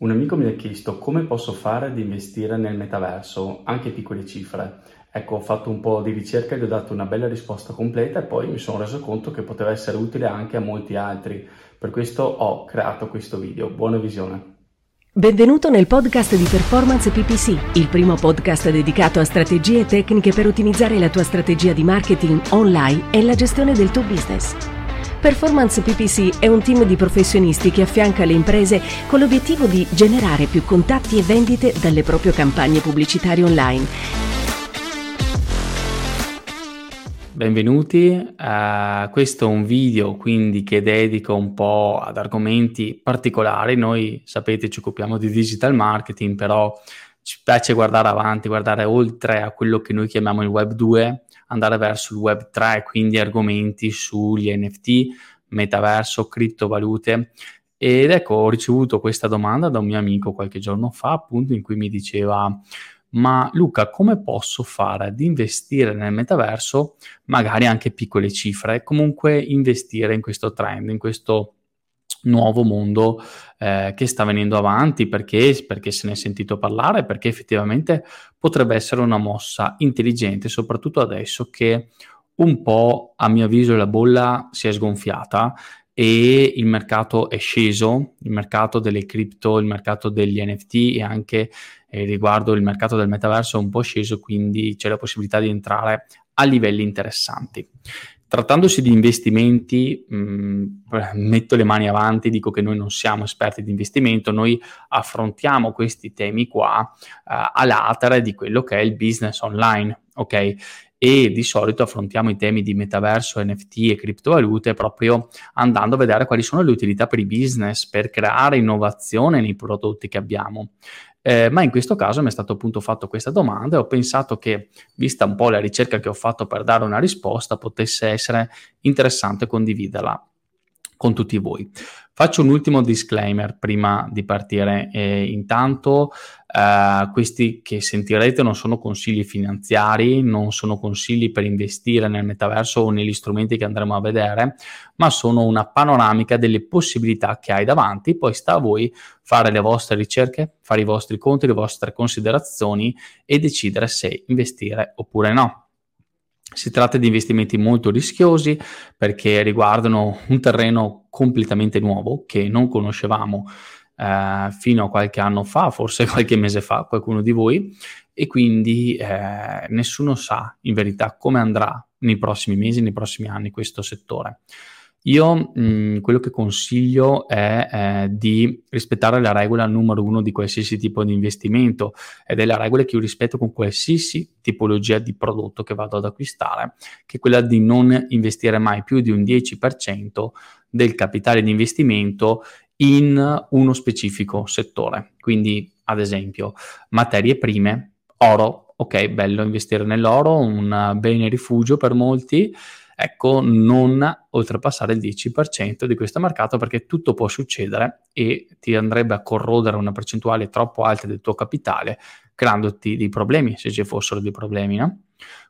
Un amico mi ha chiesto come posso fare ad investire nel metaverso, anche piccole cifre. Ecco, ho fatto un po' di ricerca gli ho dato una bella risposta completa e poi mi sono reso conto che poteva essere utile anche a molti altri. Per questo ho creato questo video. Buona visione. Benvenuto nel podcast di Performance PPC, il primo podcast dedicato a strategie e tecniche per ottimizzare la tua strategia di marketing online e la gestione del tuo business. Performance PPC è un team di professionisti che affianca le imprese con l'obiettivo di generare più contatti e vendite dalle proprie campagne pubblicitarie online. Benvenuti, uh, questo è un video quindi che dedico un po' ad argomenti particolari. Noi sapete ci occupiamo di digital marketing, però ci piace guardare avanti, guardare oltre a quello che noi chiamiamo il web 2 andare verso il web 3, quindi argomenti sugli NFT, metaverso, criptovalute. Ed ecco, ho ricevuto questa domanda da un mio amico qualche giorno fa, appunto, in cui mi diceva: Ma Luca, come posso fare ad investire nel metaverso, magari anche piccole cifre, comunque investire in questo trend, in questo nuovo mondo eh, che sta venendo avanti perché, perché se ne è sentito parlare, perché effettivamente potrebbe essere una mossa intelligente, soprattutto adesso che un po' a mio avviso la bolla si è sgonfiata e il mercato è sceso, il mercato delle cripto, il mercato degli NFT e anche eh, riguardo il mercato del metaverso è un po' sceso, quindi c'è la possibilità di entrare a livelli interessanti. Trattandosi di investimenti, mh, mm, metto le mani avanti, dico che noi non siamo esperti di investimento, noi affrontiamo questi temi qua uh, a latere di quello che è il business online, ok? E di solito affrontiamo i temi di metaverso, NFT e criptovalute proprio andando a vedere quali sono le utilità per i business, per creare innovazione nei prodotti che abbiamo. Eh, ma in questo caso mi è stato appunto fatto questa domanda e ho pensato che, vista un po' la ricerca che ho fatto per dare una risposta, potesse essere interessante condividerla con tutti voi. Faccio un ultimo disclaimer prima di partire. Eh, intanto, eh, questi che sentirete non sono consigli finanziari, non sono consigli per investire nel metaverso o negli strumenti che andremo a vedere, ma sono una panoramica delle possibilità che hai davanti. Poi sta a voi fare le vostre ricerche, fare i vostri conti, le vostre considerazioni e decidere se investire oppure no. Si tratta di investimenti molto rischiosi perché riguardano un terreno completamente nuovo che non conoscevamo eh, fino a qualche anno fa, forse qualche mese fa, qualcuno di voi, e quindi eh, nessuno sa in verità come andrà nei prossimi mesi, nei prossimi anni questo settore. Io mh, mm, quello che consiglio è eh, di rispettare la regola numero uno di qualsiasi tipo di investimento ed è la regola che io rispetto con qualsiasi tipologia di prodotto che vado ad acquistare, che è quella di non investire mai più di un 10% del capitale di investimento in uno specifico settore. Quindi, ad esempio, materie prime, oro, ok, bello investire nell'oro, un bene rifugio per molti ecco, non oltrepassare il 10% di questo mercato perché tutto può succedere e ti andrebbe a corrodere una percentuale troppo alta del tuo capitale, creandoti dei problemi, se ci fossero dei problemi, no?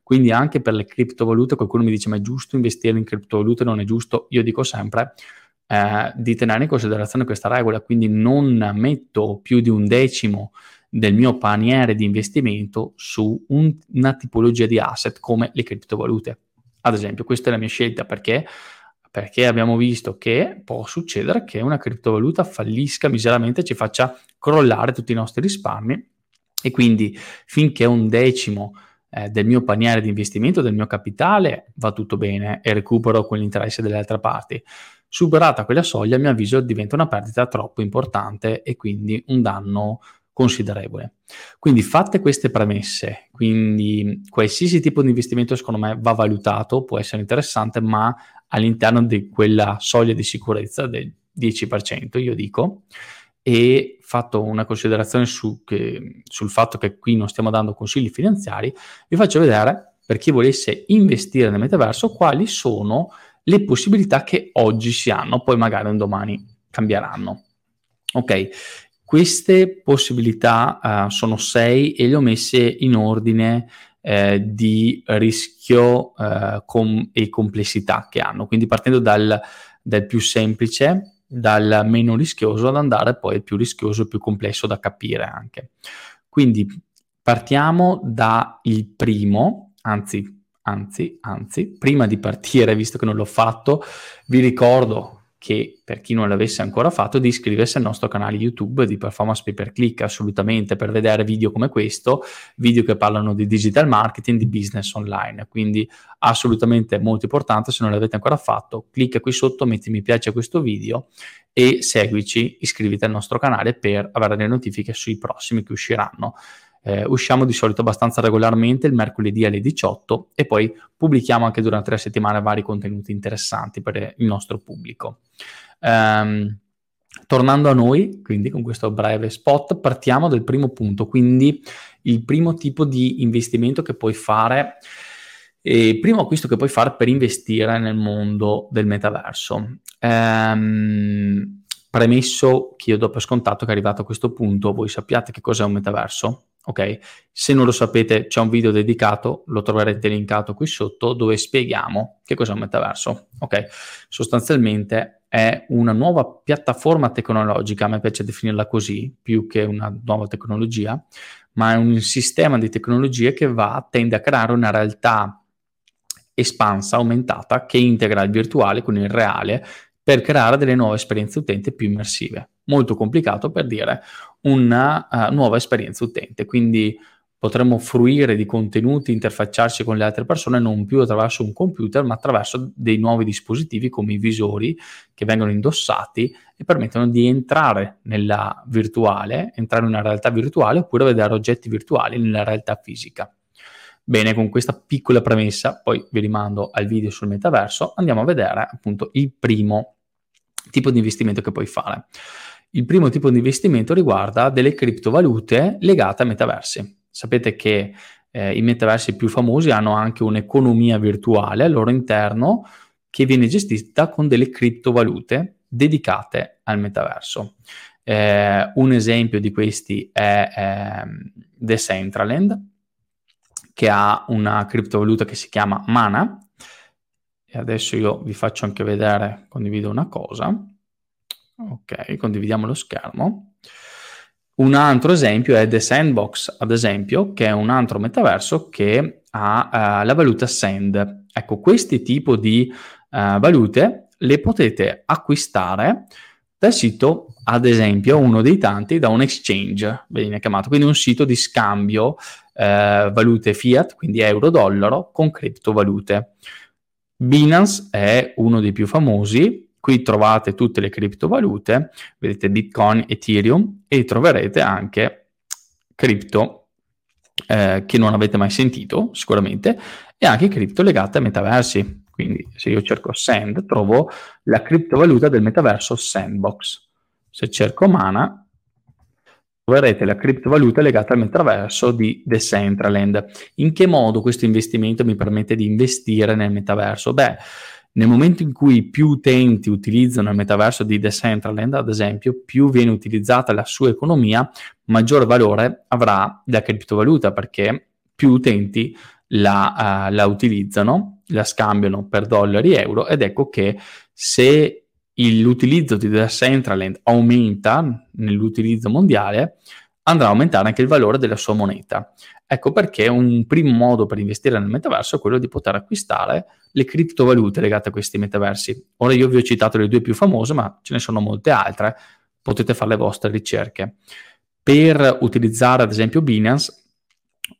Quindi anche per le criptovalute qualcuno mi dice ma è giusto investire in criptovalute, non è giusto? Io dico sempre eh, di tenere in considerazione questa regola, quindi non metto più di un decimo del mio paniere di investimento su un, una tipologia di asset come le criptovalute ad esempio, questa è la mia scelta perché perché abbiamo visto che può succedere che una criptovaluta fallisca miseramente, ci faccia crollare tutti i nostri risparmi e quindi finché un decimo eh, del mio paniere di investimento, del mio capitale, va tutto bene e recupero quell'interesse delle altre parti. Superata quella soglia, a mio avviso, diventa una perdita troppo importante e quindi un danno considerevole. Quindi fatte queste premesse, quindi qualsiasi tipo di investimento secondo me va valutato, può essere interessante, ma all'interno di quella soglia di sicurezza del 10%, io dico, e fatto una considerazione su che, sul fatto che qui non stiamo dando consigli finanziari, vi faccio vedere per chi volesse investire nel metaverso quali sono le possibilità che oggi si hanno, poi magari un domani cambieranno. Ok, queste possibilità uh, sono sei e le ho messe in ordine eh, di rischio eh, com- e complessità che hanno. Quindi partendo dal, dal, più semplice, dal meno rischioso ad andare poi al più rischioso e più complesso da capire anche. Quindi partiamo dal primo, anzi anzi, anzi, prima di partire, visto che non l'ho fatto, vi ricordo che per chi non l'avesse ancora fatto di iscriversi al nostro canale YouTube di Performance Pay Per Click assolutamente per vedere video come questo, video che parlano di digital marketing, di business online, quindi assolutamente molto importante, se non l'avete ancora fatto, clicca qui sotto, metti mi piace a questo video e seguici, iscriviti al nostro canale per avere le notifiche sui prossimi che usciranno. Eh, usciamo di solito abbastanza regolarmente il mercoledì alle 18 e poi pubblichiamo anche durante la settimana vari contenuti interessanti per il nostro pubblico. Um, tornando a noi, quindi con questo breve spot, partiamo dal primo punto, quindi il primo tipo di investimento che puoi fare, il primo acquisto che puoi fare per investire nel mondo del metaverso. Um, premesso che io do per scontato che arrivato a questo punto voi sappiate che cos'è un metaverso, ok? Se non lo sapete, c'è un video dedicato, lo troverete linkato qui sotto, dove spieghiamo che cos'è un metaverso, ok? Sostanzialmente è una nuova piattaforma tecnologica, a me piace definirla così, più che una nuova tecnologia, ma è un sistema di tecnologie che va, tende a creare una realtà espansa, aumentata, che integra il virtuale con il reale per creare delle nuove esperienze utente più immersive. Molto complicato per dire una uh, nuova esperienza utente, quindi potremmo fruire di contenuti, interfacciarci con le altre persone non più attraverso un computer, ma attraverso dei nuovi dispositivi come i visori che vengono indossati e permettono di entrare nella virtuale, entrare in una realtà virtuale oppure vedere oggetti virtuali nella realtà fisica. Bene, con questa piccola premessa, poi vi rimando al video sul metaverso, andiamo a vedere appunto il primo tipo di investimento che puoi fare. Il primo tipo di investimento riguarda delle criptovalute legate a metaversi. Sapete che eh, i metaversi più famosi hanno anche un'economia virtuale al loro interno che viene gestita con delle criptovalute dedicate al metaverso. Eh, un esempio di questi è eh, Decentraland, che ha una criptovaluta che si chiama Mana, e adesso io vi faccio anche vedere, condivido una cosa. Ok, condividiamo lo schermo. Un altro esempio è The Sandbox, ad esempio, che è un altro metaverso che ha uh, la valuta Sand. Ecco, questi tipi di uh, valute le potete acquistare dal sito, ad esempio, uno dei tanti, da un exchange, viene chiamato, quindi un sito di scambio uh, valute fiat, quindi euro-dollaro, con criptovalute. Binance è uno dei più famosi, qui trovate tutte le criptovalute, vedete Bitcoin, Ethereum e troverete anche cripto eh, che non avete mai sentito sicuramente e anche cripto legate a metaversi. Quindi se io cerco Sand trovo la criptovaluta del metaverso Sandbox. Se cerco Mana troverete la criptovaluta legata al metaverso di Decentraland. In che modo questo investimento mi permette di investire nel metaverso? Beh, nel momento in cui più utenti utilizzano il metaverso di Decentraland, ad esempio, più viene utilizzata la sua economia, maggior valore avrà la criptovaluta perché più utenti la, uh, la utilizzano, la scambiano per dollari e euro ed ecco che se l'utilizzo di data Centraland aumenta nell'utilizzo mondiale, andrà a aumentare anche il valore della sua moneta. Ecco perché un primo modo per investire nel metaverso è quello di poter acquistare le criptovalute legate a questi metaversi. Ora io vi ho citato le due più famose, ma ce ne sono molte altre, potete fare le vostre ricerche. Per utilizzare ad esempio Binance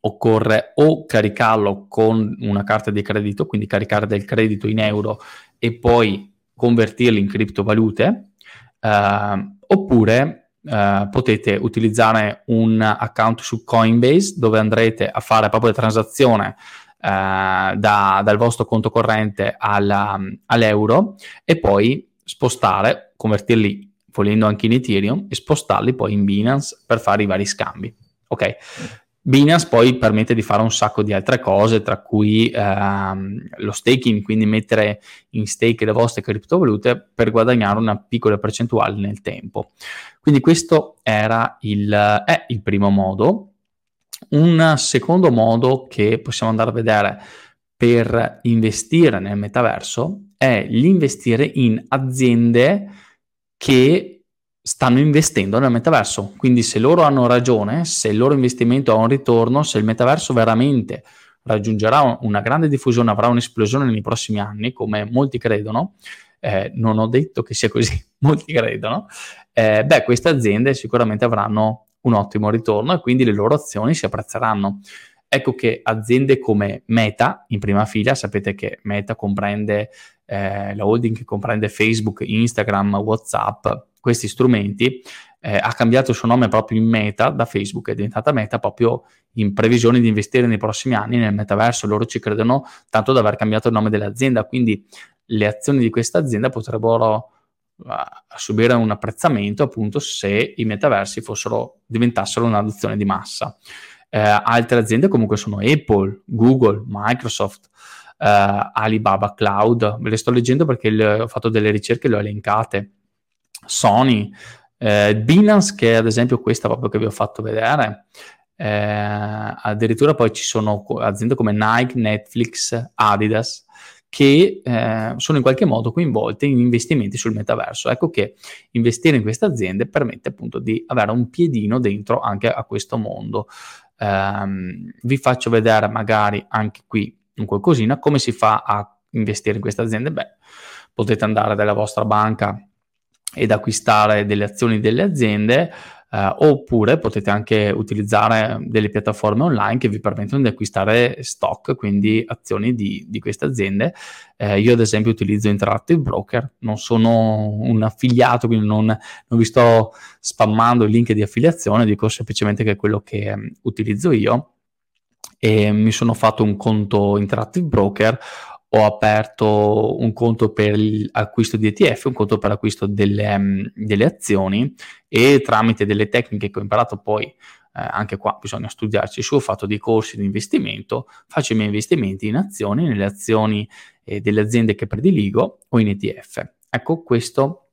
occorre o caricarlo con una carta di credito, quindi caricare del credito in euro e poi convertirli in criptovalute, eh, oppure eh, potete utilizzare un account su Coinbase dove andrete a fare proprio la transazione eh, da, dal vostro conto corrente alla, all'euro e poi spostare, convertirli volendo anche in Ethereum e spostarli poi in Binance per fare i vari scambi. Ok, Binance poi permette di fare un sacco di altre cose, tra cui ehm, lo staking, quindi mettere in stake le vostre criptovalute per guadagnare una piccola percentuale nel tempo. Quindi questo era il, è il primo modo. Un secondo modo che possiamo andare a vedere per investire nel metaverso è l'investire in aziende che stanno investendo nel metaverso. Quindi se loro hanno ragione, se il loro investimento ha un ritorno, se il metaverso veramente raggiungerà una grande diffusione, avrà un'esplosione nei prossimi anni, come molti credono, eh, non ho detto che sia così, molti credono, eh, beh, queste aziende sicuramente avranno un ottimo ritorno e quindi le loro azioni si apprezzeranno. Ecco che aziende come Meta, in prima fila, sapete che Meta comprende eh, la holding che comprende Facebook, Instagram, WhatsApp, questi strumenti, eh, ha cambiato il suo nome proprio in Meta da Facebook, è diventata Meta proprio in previsione di investire nei prossimi anni nel metaverso. Loro ci credono tanto da aver cambiato il nome dell'azienda, quindi le azioni di questa azienda potrebbero uh, subire un apprezzamento appunto se i metaversi fossero, diventassero un'adozione di massa. Eh, altre aziende comunque sono Apple, Google, Microsoft, eh, Alibaba Cloud, ve le sto leggendo perché le, ho fatto delle ricerche e le ho elencate, Sony, eh, Binance che è ad esempio questa proprio che vi ho fatto vedere, eh, addirittura poi ci sono aziende come Nike, Netflix, Adidas, che eh, sono in qualche modo coinvolte in investimenti sul metaverso. Ecco che investire in queste aziende permette appunto di avere un piedino dentro anche a questo mondo. Um, vi faccio vedere magari anche qui un qualcosina come si fa a investire in queste aziende. Beh, potete andare dalla vostra banca ed acquistare delle azioni delle aziende eh, oppure potete anche utilizzare delle piattaforme online che vi permettono di acquistare stock, quindi azioni di, di queste aziende. Eh, io ad esempio utilizzo Interactive Broker, non sono un affiliato, quindi non, non vi sto spammando il link di affiliazione, dico semplicemente che è quello che um, utilizzo io e mi sono fatto un conto Interactive Broker ho aperto un conto per l'acquisto di ETF, un conto per l'acquisto delle, um, delle azioni e tramite delle tecniche che ho imparato poi, eh, anche qua bisogna studiarci su, ho fatto dei corsi di investimento, faccio i miei investimenti in azioni, nelle azioni eh, delle aziende che prediligo o in ETF. Ecco, questo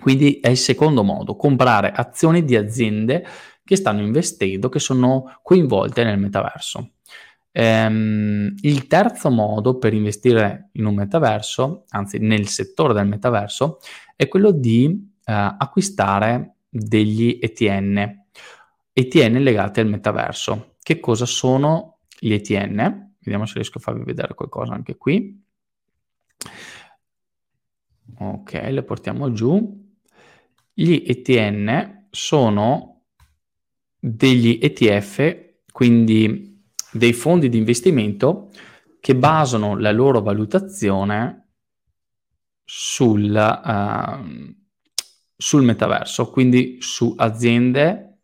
quindi è il secondo modo, comprare azioni di aziende che stanno investendo, che sono coinvolte nel metaverso. Ehm, il terzo modo per investire in un metaverso, anzi nel settore del metaverso, è quello di eh, acquistare degli ETN, ETN legati al metaverso. Che cosa sono gli ETN? Vediamo se riesco a farvi vedere qualcosa anche qui. Ok, le portiamo giù. Gli ETN sono degli ETF, quindi dei fondi di investimento che basano la loro valutazione sul, uh, sul metaverso, quindi su aziende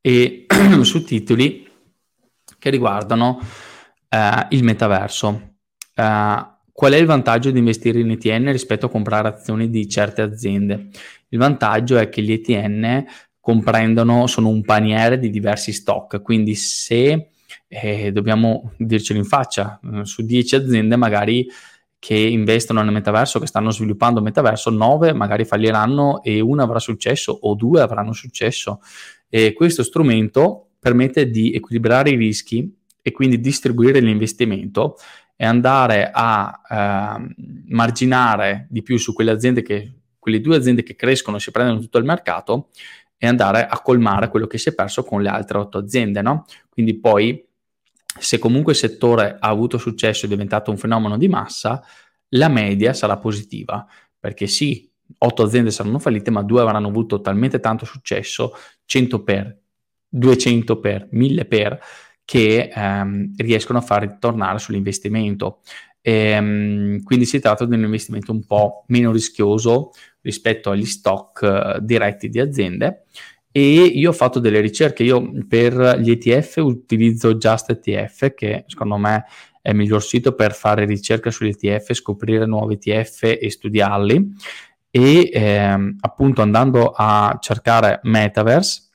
e su titoli che riguardano uh, il metaverso. Uh, qual è il vantaggio di investire in ETN rispetto a comprare azioni di certe aziende? Il vantaggio è che gli ETN comprendono, sono un paniere di diversi stock, quindi se e dobbiamo dircelo in faccia, eh, su 10 aziende magari che investono nel metaverso, che stanno sviluppando il metaverso, 9 magari falliranno e una avrà successo o due avranno successo. E questo strumento permette di equilibrare i rischi e quindi distribuire l'investimento e andare a eh, marginare di più su quelle aziende che, quelle due aziende che crescono e si prendono tutto il mercato e andare a colmare quello che si è perso con le altre otto aziende, no? Quindi poi se comunque il settore ha avuto successo e è diventato un fenomeno di massa, la media sarà positiva, perché sì, 8 aziende saranno fallite, ma 2 avranno avuto talmente tanto successo, 100 per, 200 per, 1000 per, che ehm, riescono a far ritornare sull'investimento. E, ehm, quindi si tratta di un investimento un po' meno rischioso rispetto agli stock eh, diretti di aziende e io ho fatto delle ricerche, io per gli ETF utilizzo Just ETF che secondo me è il miglior sito per fare ricerca sugli ETF, scoprire nuovi ETF e studiarli e ehm, appunto andando a cercare Metaverse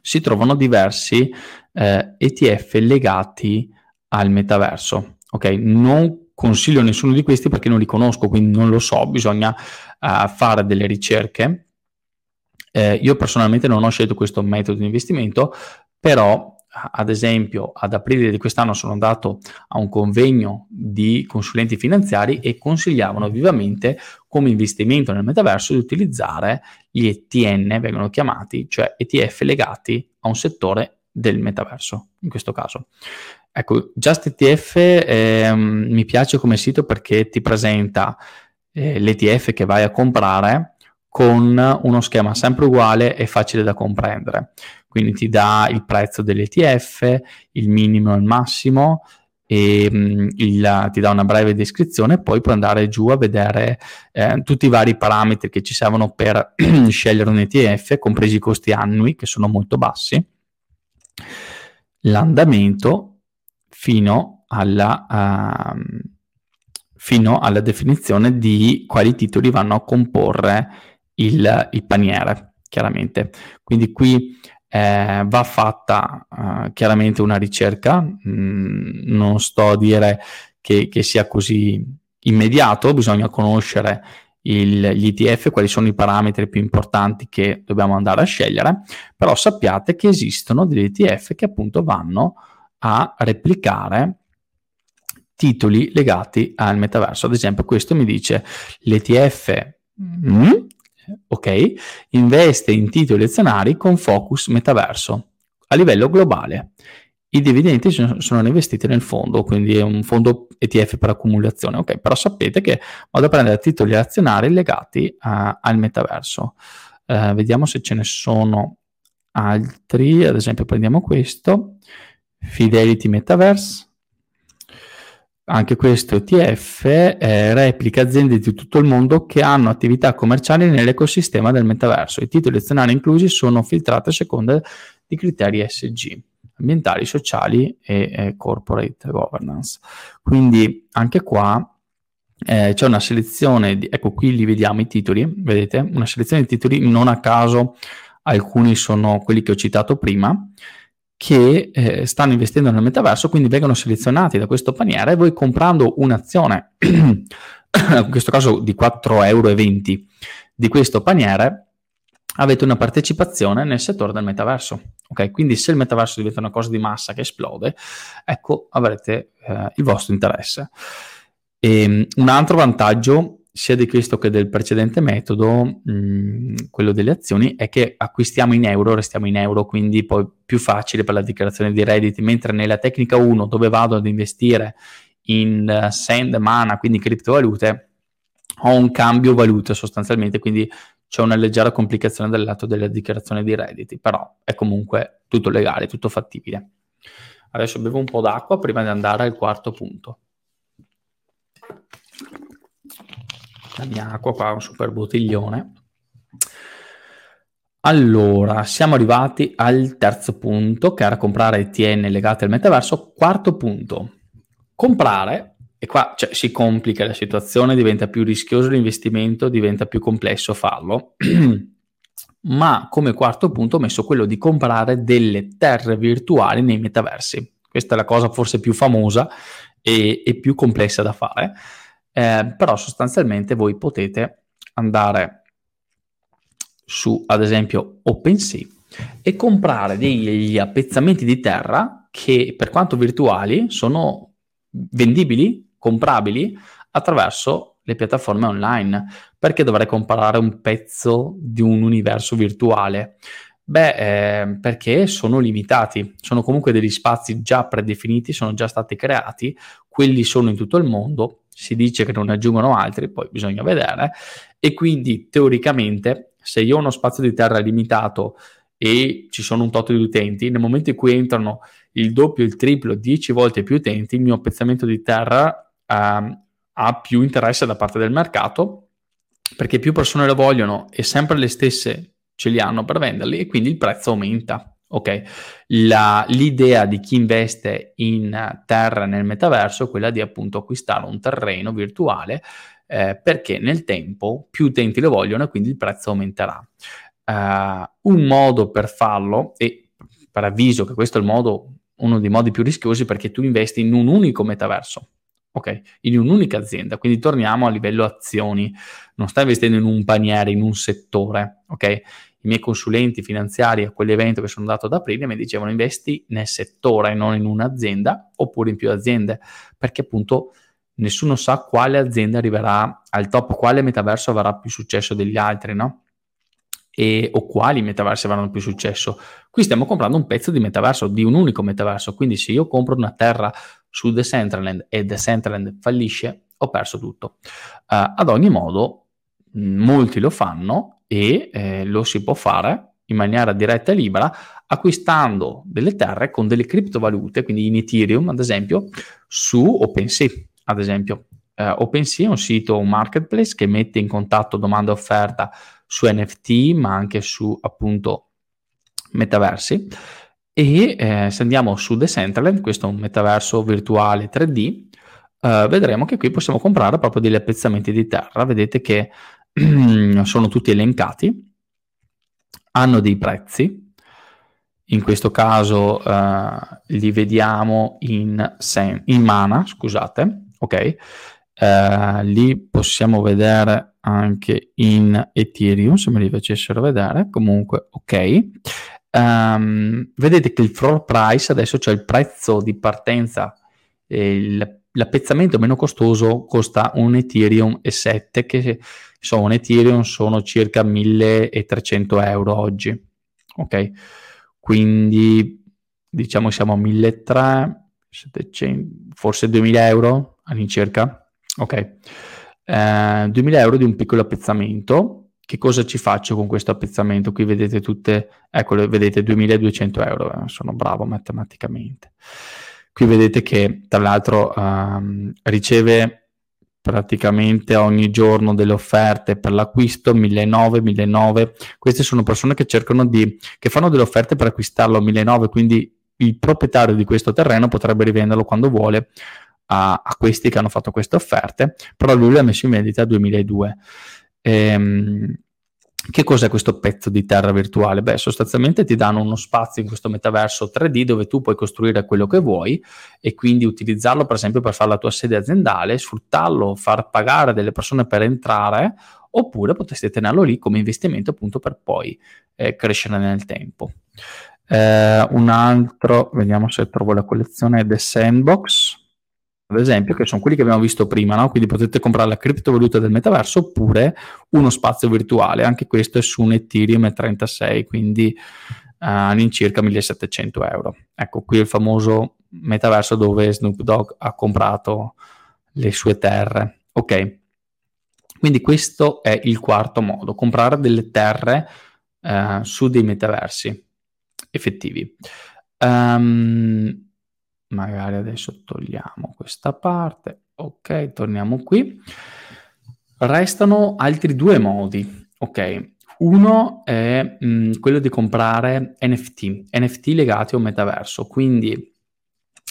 si trovano diversi eh, ETF legati al metaverso. Ok, non consiglio nessuno di questi perché non li conosco, quindi non lo so, bisogna uh, fare delle ricerche eh, io personalmente non ho scelto questo metodo di investimento, però ad esempio, ad aprile di quest'anno sono andato a un convegno di consulenti finanziari e consigliavano vivamente come investimento nel metaverso di utilizzare gli ETN, vengono chiamati, cioè ETF legati a un settore del metaverso, in questo caso. Ecco, JustETF eh, mi piace come sito perché ti presenta eh, l'ETF che vai a comprare con uno schema sempre uguale e facile da comprendere. Quindi ti dà il prezzo dell'ETF, il minimo e il massimo, e mm, il, ti dà una breve descrizione poi puoi andare giù a vedere eh, tutti i vari parametri che ci servono per scegliere un ETF, compresi i costi annui che sono molto bassi, l'andamento fino alla, uh, fino alla definizione di quali titoli vanno a comporre il, il paniere, chiaramente. Quindi qui eh, va fatta uh, chiaramente una ricerca, mm, non sto a dire che, che, sia così immediato, bisogna conoscere il, gli ETF, quali sono i parametri più importanti che dobbiamo andare a scegliere, però sappiate che esistono degli ETF che appunto vanno a replicare titoli legati al metaverso. Ad esempio, questo mi dice l'ETF mm, ok, investe in titoli azionari con focus metaverso a livello globale. I dividendi sono investiti nel fondo, quindi è un fondo ETF per accumulazione, ok, però sapete che vado a prendere titoli azionari legati a, al metaverso. Uh, vediamo se ce ne sono altri, ad esempio prendiamo questo, Fidelity Metaverse, anche questo ETF eh, replica aziende di tutto il mondo che hanno attività commerciali nell'ecosistema del metaverso. I titoli azionari inclusi sono filtrati a seconda di criteri SG, ambientali, sociali e eh, corporate governance. Quindi anche qua eh, c'è una selezione, di, ecco qui li vediamo i titoli, vedete? Una selezione di titoli, non a caso alcuni sono quelli che ho citato prima, che eh, stanno investendo nel metaverso, quindi vengono selezionati da questo paniere e voi comprando un'azione, in questo caso di 4,20 euro di questo paniere, avete una partecipazione nel settore del metaverso. Ok, quindi se il metaverso diventa una cosa di massa che esplode, ecco, avrete eh, il vostro interesse. E, ehm, un altro vantaggio sia di questo che del precedente metodo, mh, quello delle azioni, è che acquistiamo in euro, restiamo in euro, quindi poi più facile per la dichiarazione di redditi, mentre nella tecnica 1 dove vado ad investire in uh, send mana, quindi criptovalute, ho un cambio valuta sostanzialmente, quindi c'è una leggera complicazione dal lato della dichiarazione di redditi, però è comunque tutto legale, tutto fattibile. Adesso bevo un po' d'acqua prima di andare al quarto punto la mia acqua qua, un super bottiglione. Allora, siamo arrivati al terzo punto, che era comprare ETN legati al metaverso. Quarto punto, comprare, e qua cioè, si complica la situazione, diventa più rischioso l'investimento, diventa più complesso farlo. Ma come quarto punto ho messo quello di comprare delle terre virtuali nei metaversi. Questa è la cosa forse più famosa e, e più complessa da fare eh, però sostanzialmente voi potete andare su ad esempio OpenSea e comprare degli appezzamenti di terra che per quanto virtuali sono vendibili, comprabili attraverso le piattaforme online. Perché dovrei comprare un pezzo di un universo virtuale? Beh, eh, perché sono limitati, sono comunque degli spazi già predefiniti, sono già stati creati, quelli sono in tutto il mondo si dice che non ne aggiungono altri, poi bisogna vedere, e quindi teoricamente se io ho uno spazio di terra limitato e ci sono un tot di utenti, nel momento in cui entrano il doppio, il triplo, dieci volte più utenti, il mio appezzamento di terra uh, ha più interesse da parte del mercato perché più persone lo vogliono e sempre le stesse ce li hanno per venderli e quindi il prezzo aumenta. Ok, La, l'idea di chi investe in terra nel metaverso è quella di appunto acquistare un terreno virtuale eh, perché nel tempo più utenti lo vogliono e quindi il prezzo aumenterà. Uh, un modo per farlo, e per avviso che questo è modo, uno dei modi più rischiosi perché tu investi in un unico metaverso, ok? In un'unica azienda, quindi torniamo a livello azioni, non stai investendo in un paniere, in un settore, ok? i miei consulenti finanziari a quell'evento che sono andato ad aprile mi dicevano investi nel settore, non in un'azienda oppure in più aziende, perché appunto nessuno sa quale azienda arriverà al top, quale metaverso avrà più successo degli altri, no? E, o quali metaversi avranno più successo. Qui stiamo comprando un pezzo di metaverso, di un unico metaverso, quindi se io compro una terra su Decentraland e Decentraland fallisce, ho perso tutto. Uh, ad ogni modo, molti lo fanno e eh, lo si può fare in maniera diretta e libera acquistando delle terre con delle criptovalute, quindi in Ethereum ad esempio, su OpenSea ad esempio. Uh, OpenSea è un sito, un marketplace che mette in contatto domanda e offerta su NFT, ma anche su appunto metaversi. E eh, se andiamo su Decentraland, questo è un metaverso virtuale 3D, eh, vedremo che qui possiamo comprare proprio degli appezzamenti di terra. Vedete che sono tutti elencati, hanno dei prezzi, in questo caso eh, li vediamo in, sen- in mana, scusate, ok? Uh, li possiamo vedere anche in Ethereum se me li facessero vedere comunque ok um, vedete che il floor price adesso c'è il prezzo di partenza il, l'appezzamento meno costoso costa un Ethereum e 7 che sono un Ethereum sono circa 1300 euro oggi ok quindi diciamo siamo a 1300 700 forse 2000 euro all'incirca. Ok, eh, 2000 euro di un piccolo appezzamento. Che cosa ci faccio con questo appezzamento? Qui vedete tutte, ecco, vedete 2200 euro, eh, sono bravo matematicamente. Qui vedete che tra l'altro um, riceve praticamente ogni giorno delle offerte per l'acquisto 1900 1900 queste sono persone che cercano di che fanno delle offerte per acquistarlo a 1900 quindi il proprietario di questo terreno potrebbe rivenderlo quando vuole a, a questi che hanno fatto queste offerte, però lui l'ha messo in vendita a 2002. Ehm, che cos'è questo pezzo di terra virtuale? Beh, sostanzialmente ti danno uno spazio in questo metaverso 3D dove tu puoi costruire quello che vuoi e quindi utilizzarlo per esempio per fare la tua sede aziendale, sfruttarlo, far pagare delle persone per entrare oppure potresti tenerlo lì come investimento appunto per poi eh, crescere nel tempo. Eh, un altro, vediamo se trovo la collezione, The Sandbox, ad esempio, che sono quelli che abbiamo visto prima, no? quindi potete comprare la criptovaluta del metaverso oppure uno spazio virtuale, anche questo è su un Ethereum 36, quindi uh, all'incirca 1700 euro. Ecco, qui il famoso metaverso dove Snoop Dogg ha comprato le sue terre. Ok, quindi questo è il quarto modo, comprare delle terre uh, su dei metaversi effettivi. Um, magari adesso togliamo questa parte, ok, torniamo qui. Restano altri due modi, ok. Uno è mh, mm, quello di comprare NFT, NFT legati a un metaverso, quindi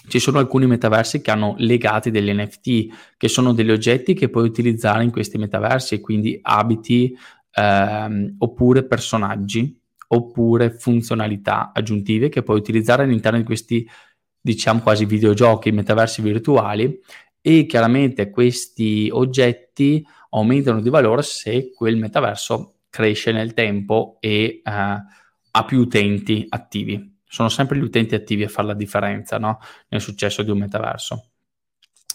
ci sono alcuni metaversi che hanno legati degli NFT, che sono degli oggetti che puoi utilizzare in questi metaversi, quindi abiti ehm, oppure personaggi oppure funzionalità aggiuntive che puoi utilizzare all'interno di questi, diciamo quasi videogiochi, metaversi virtuali e chiaramente questi oggetti aumentano di valore se quel metaverso cresce nel tempo e uh, ha più utenti attivi. Sono sempre gli utenti attivi a fare la differenza no? nel successo di un metaverso.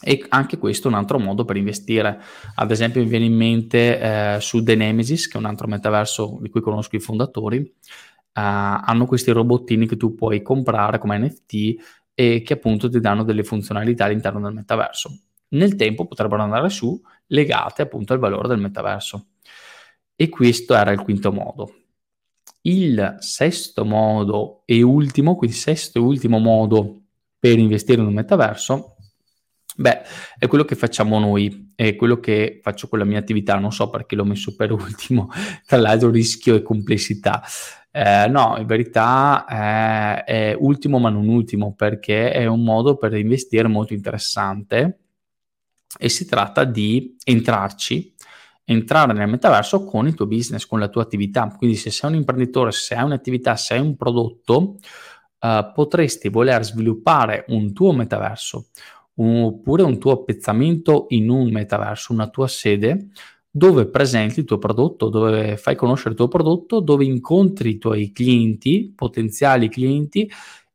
E anche questo è un altro modo per investire. Ad esempio, mi viene in mente eh, su The Nemesis, che è un altro metaverso di cui conosco i fondatori, eh, hanno questi robottini che tu puoi comprare come NFT e che appunto ti danno delle funzionalità all'interno del metaverso. Nel tempo potrebbero andare su legate appunto al valore del metaverso. E questo era il quinto modo. Il sesto modo e ultimo, quindi sesto e ultimo modo per investire in un metaverso Beh, è quello che facciamo noi, è quello che faccio con la mia attività, non so perché l'ho messo per ultimo, tra l'altro rischio e complessità. Eh, no, in verità è, è ultimo ma non ultimo perché è un modo per investire molto interessante e si tratta di entrarci, entrare nel metaverso con il tuo business, con la tua attività. Quindi se sei un imprenditore, se hai un'attività, se hai un prodotto, eh, potresti voler sviluppare un tuo metaverso oppure un tuo appezzamento in un metaverso, una tua sede, dove presenti il tuo prodotto, dove fai conoscere il tuo prodotto, dove incontri i tuoi clienti, potenziali clienti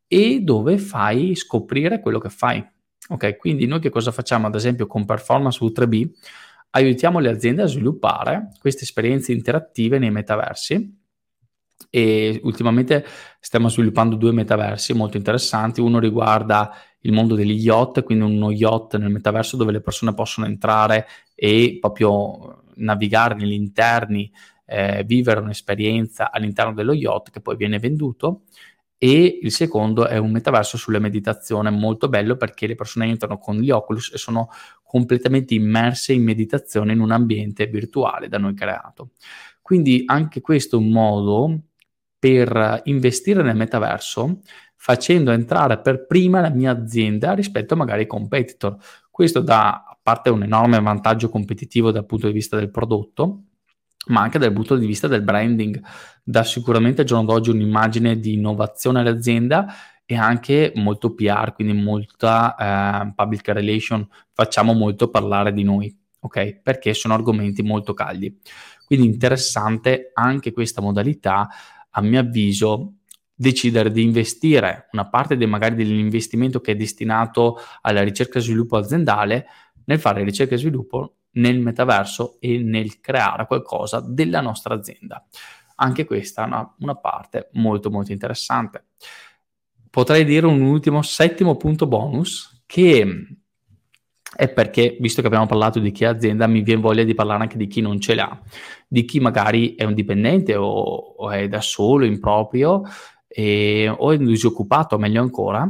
e dove fai scoprire quello che fai. Ok, quindi noi che cosa facciamo ad esempio con Performance U3B? Aiutiamo le aziende a sviluppare queste esperienze interattive nei metaversi e ultimamente stiamo sviluppando due metaversi molto interessanti. Uno riguarda il mondo degli yacht, quindi uno yacht nel metaverso dove le persone possono entrare e proprio navigare negli interni, eh, vivere un'esperienza all'interno dello yacht che poi viene venduto. E il secondo è un metaverso sulla meditazione molto bello perché le persone entrano con gli Oculus e sono completamente immerse in meditazione in un ambiente virtuale da noi creato. Quindi anche questo è un modo per investire nel metaverso facendo entrare per prima la mia azienda rispetto magari ai competitor. Questo dà parte un enorme vantaggio competitivo dal punto di vista del prodotto, ma anche dal punto di vista del branding. Dà sicuramente al giorno d'oggi un'immagine di innovazione all'azienda e anche molto PR, quindi molta eh, public relation. Facciamo molto parlare di noi, ok? Perché sono argomenti molto caldi. Quindi interessante anche questa modalità a mio avviso, decidere di investire una parte de, magari dell'investimento che è destinato alla ricerca e sviluppo aziendale nel fare ricerca e sviluppo nel metaverso e nel creare qualcosa della nostra azienda. Anche questa è una, una parte molto molto interessante. Potrei dire un ultimo settimo punto bonus che è perché, visto che abbiamo parlato di chi è azienda, mi viene voglia di parlare anche di chi non ce l'ha, di chi magari è un dipendente o, o è da solo, in proprio, e, o è disoccupato, meglio ancora,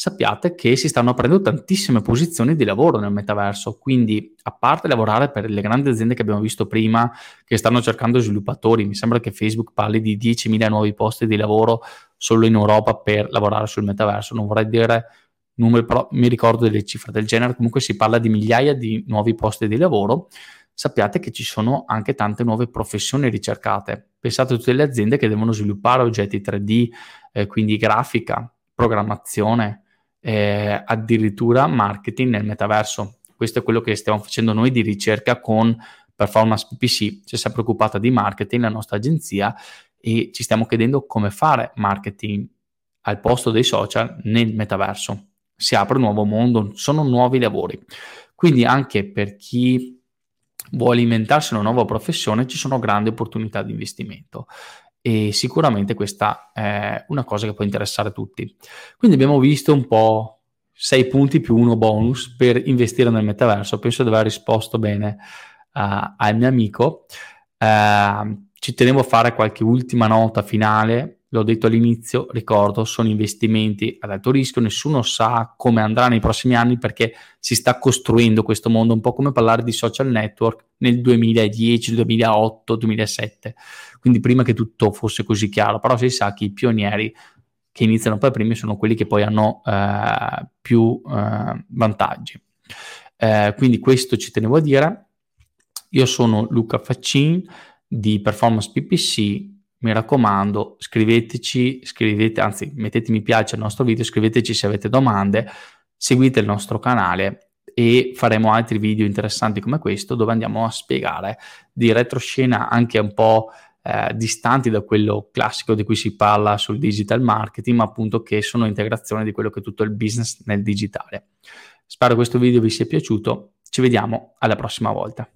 sappiate che si stanno aprendo tantissime posizioni di lavoro nel metaverso, quindi a parte lavorare per le grandi aziende che abbiamo visto prima, che stanno cercando sviluppatori, mi sembra che Facebook parli di 10.000 nuovi posti di lavoro solo in Europa per lavorare sul metaverso, non vorrei dire numeri, però mi ricordo delle cifre del genere, comunque si parla di migliaia di nuovi posti di lavoro, sappiate che ci sono anche tante nuove professioni ricercate. Pensate a tutte le aziende che devono sviluppare oggetti 3D, eh, quindi grafica, programmazione, eh, addirittura marketing nel metaverso. Questo è quello che stiamo facendo noi di ricerca con Performance PPC. Ci siamo preoccupata di marketing, la nostra agenzia, e ci stiamo chiedendo come fare marketing al posto dei social nel metaverso si apre un nuovo mondo, sono nuovi lavori. Quindi anche per chi vuole inventarsi una nuova professione ci sono grandi opportunità di investimento e sicuramente questa è una cosa che può interessare tutti. Quindi abbiamo visto un po' 6 punti più uno bonus per investire nel metaverso. Penso di aver risposto bene uh, al mio amico. Uh, ci tenevo a fare qualche ultima nota finale l'ho detto all'inizio, ricordo, sono investimenti ad alto rischio, nessuno sa come andrà nei prossimi anni perché si sta costruendo questo mondo, un po' come parlare di social network nel 2010, 2008, 2007, quindi prima che tutto fosse così chiaro, però si sa che i pionieri che iniziano per primi sono quelli che poi hanno eh, più eh, vantaggi. Eh, quindi questo ci tenevo a dire. Io sono Luca Faccin di Performance PPC mi raccomando, scriveteci, scrivete, anzi mettete mi piace al nostro video, scriveteci se avete domande, seguite il nostro canale e faremo altri video interessanti come questo dove andiamo a spiegare di retroscena anche un po' eh, distanti da quello classico di cui si parla sul digital marketing, ma appunto che sono integrazione di quello che è tutto il business nel digitale. Spero questo video vi sia piaciuto, ci vediamo alla prossima volta.